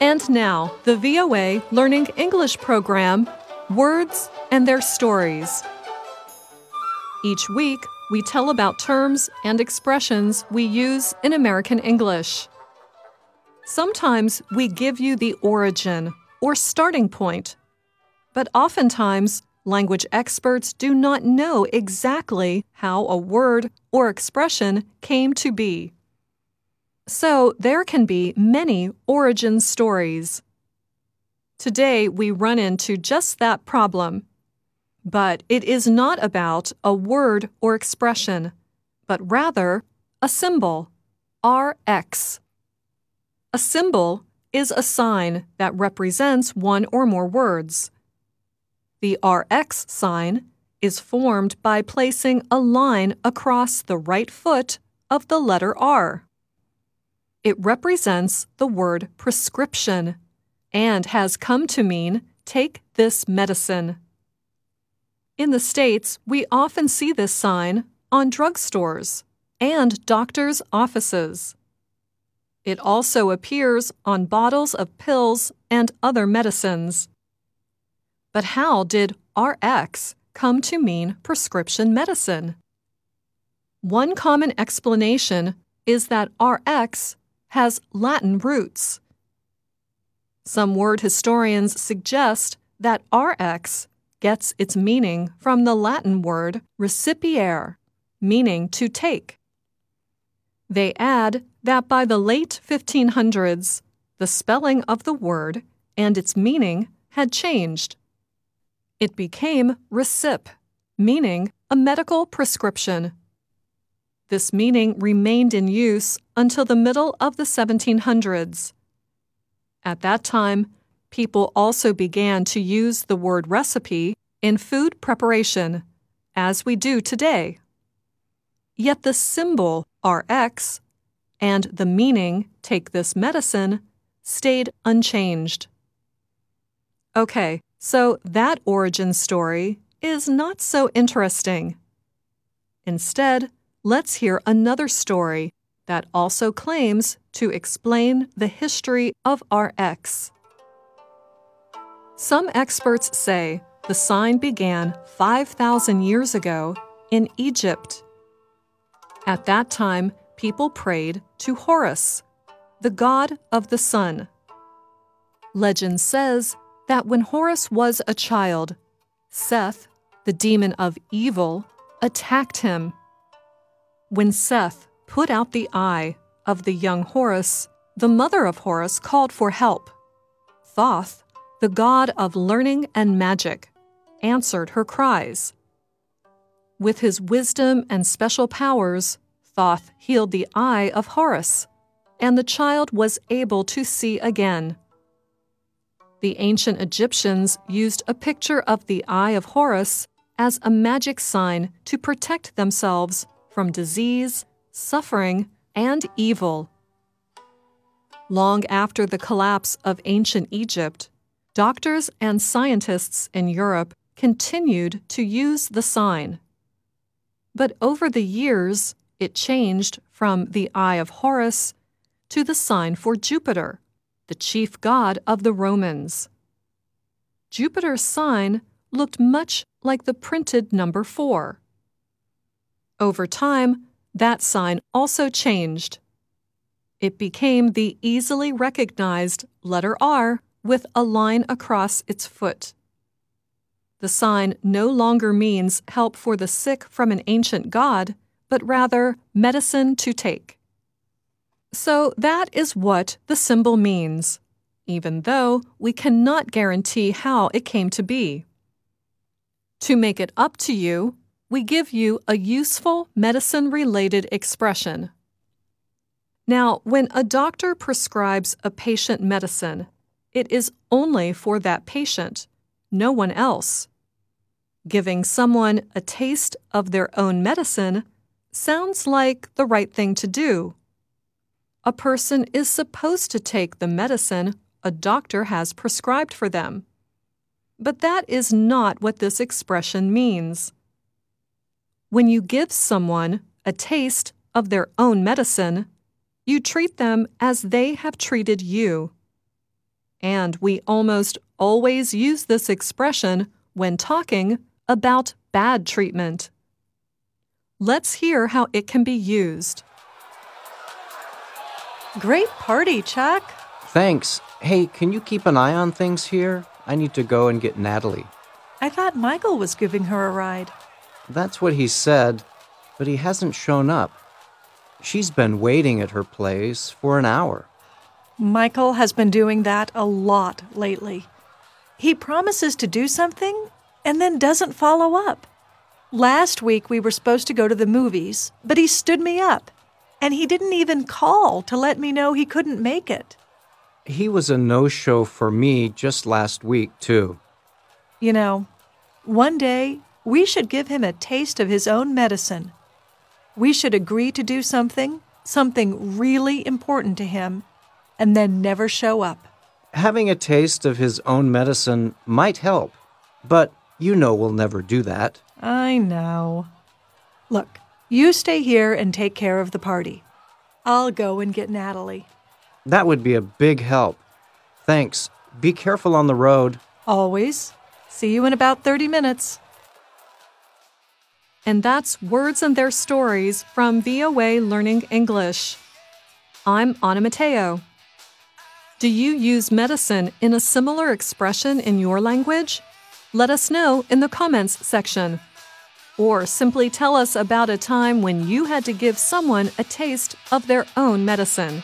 And now, the VOA Learning English program Words and Their Stories. Each week, we tell about terms and expressions we use in American English. Sometimes we give you the origin or starting point, but oftentimes language experts do not know exactly how a word or expression came to be. So there can be many origin stories. Today we run into just that problem. But it is not about a word or expression, but rather a symbol, RX. A symbol is a sign that represents one or more words. The RX sign is formed by placing a line across the right foot of the letter R. It represents the word prescription and has come to mean take this medicine. In the States, we often see this sign on drugstores and doctors' offices. It also appears on bottles of pills and other medicines. But how did RX come to mean prescription medicine? One common explanation is that RX has Latin roots. Some word historians suggest that RX gets its meaning from the Latin word recipere, meaning to take. They add that by the late 1500s, the spelling of the word and its meaning had changed. It became recip, meaning a medical prescription. This meaning remained in use until the middle of the 1700s. At that time, people also began to use the word recipe in food preparation, as we do today. Yet the symbol RX and the meaning take this medicine stayed unchanged. Okay, so that origin story is not so interesting. Instead, let's hear another story that also claims to explain the history of RX. Some experts say the sign began 5,000 years ago in Egypt. At that time, people prayed to Horus, the god of the sun. Legend says that when Horus was a child, Seth, the demon of evil, attacked him. When Seth put out the eye of the young Horus, the mother of Horus called for help. Thoth, the god of learning and magic, answered her cries. With his wisdom and special powers, Thoth healed the eye of Horus, and the child was able to see again. The ancient Egyptians used a picture of the eye of Horus as a magic sign to protect themselves from disease, suffering, and evil. Long after the collapse of ancient Egypt, doctors and scientists in Europe continued to use the sign. But over the years, it changed from the Eye of Horus to the sign for Jupiter, the chief god of the Romans. Jupiter's sign looked much like the printed number 4. Over time, that sign also changed. It became the easily recognized letter R with a line across its foot. The sign no longer means help for the sick from an ancient god, but rather medicine to take. So that is what the symbol means, even though we cannot guarantee how it came to be. To make it up to you, we give you a useful medicine related expression. Now, when a doctor prescribes a patient medicine, it is only for that patient, no one else. Giving someone a taste of their own medicine sounds like the right thing to do. A person is supposed to take the medicine a doctor has prescribed for them. But that is not what this expression means. When you give someone a taste of their own medicine, you treat them as they have treated you. And we almost always use this expression when talking about bad treatment. Let's hear how it can be used. Great party, Chuck. Thanks. Hey, can you keep an eye on things here? I need to go and get Natalie. I thought Michael was giving her a ride. That's what he said, but he hasn't shown up. She's been waiting at her place for an hour. Michael has been doing that a lot lately. He promises to do something and then doesn't follow up. Last week we were supposed to go to the movies, but he stood me up, and he didn't even call to let me know he couldn't make it. He was a no show for me just last week, too. You know, one day we should give him a taste of his own medicine. We should agree to do something, something really important to him, and then never show up. Having a taste of his own medicine might help, but you know we'll never do that. I know. Look, you stay here and take care of the party. I'll go and get Natalie. That would be a big help. Thanks. Be careful on the road. Always. See you in about 30 minutes. And that's Words and Their Stories from VOA Learning English. I'm Anna Mateo. Do you use medicine in a similar expression in your language? Let us know in the comments section. Or simply tell us about a time when you had to give someone a taste of their own medicine.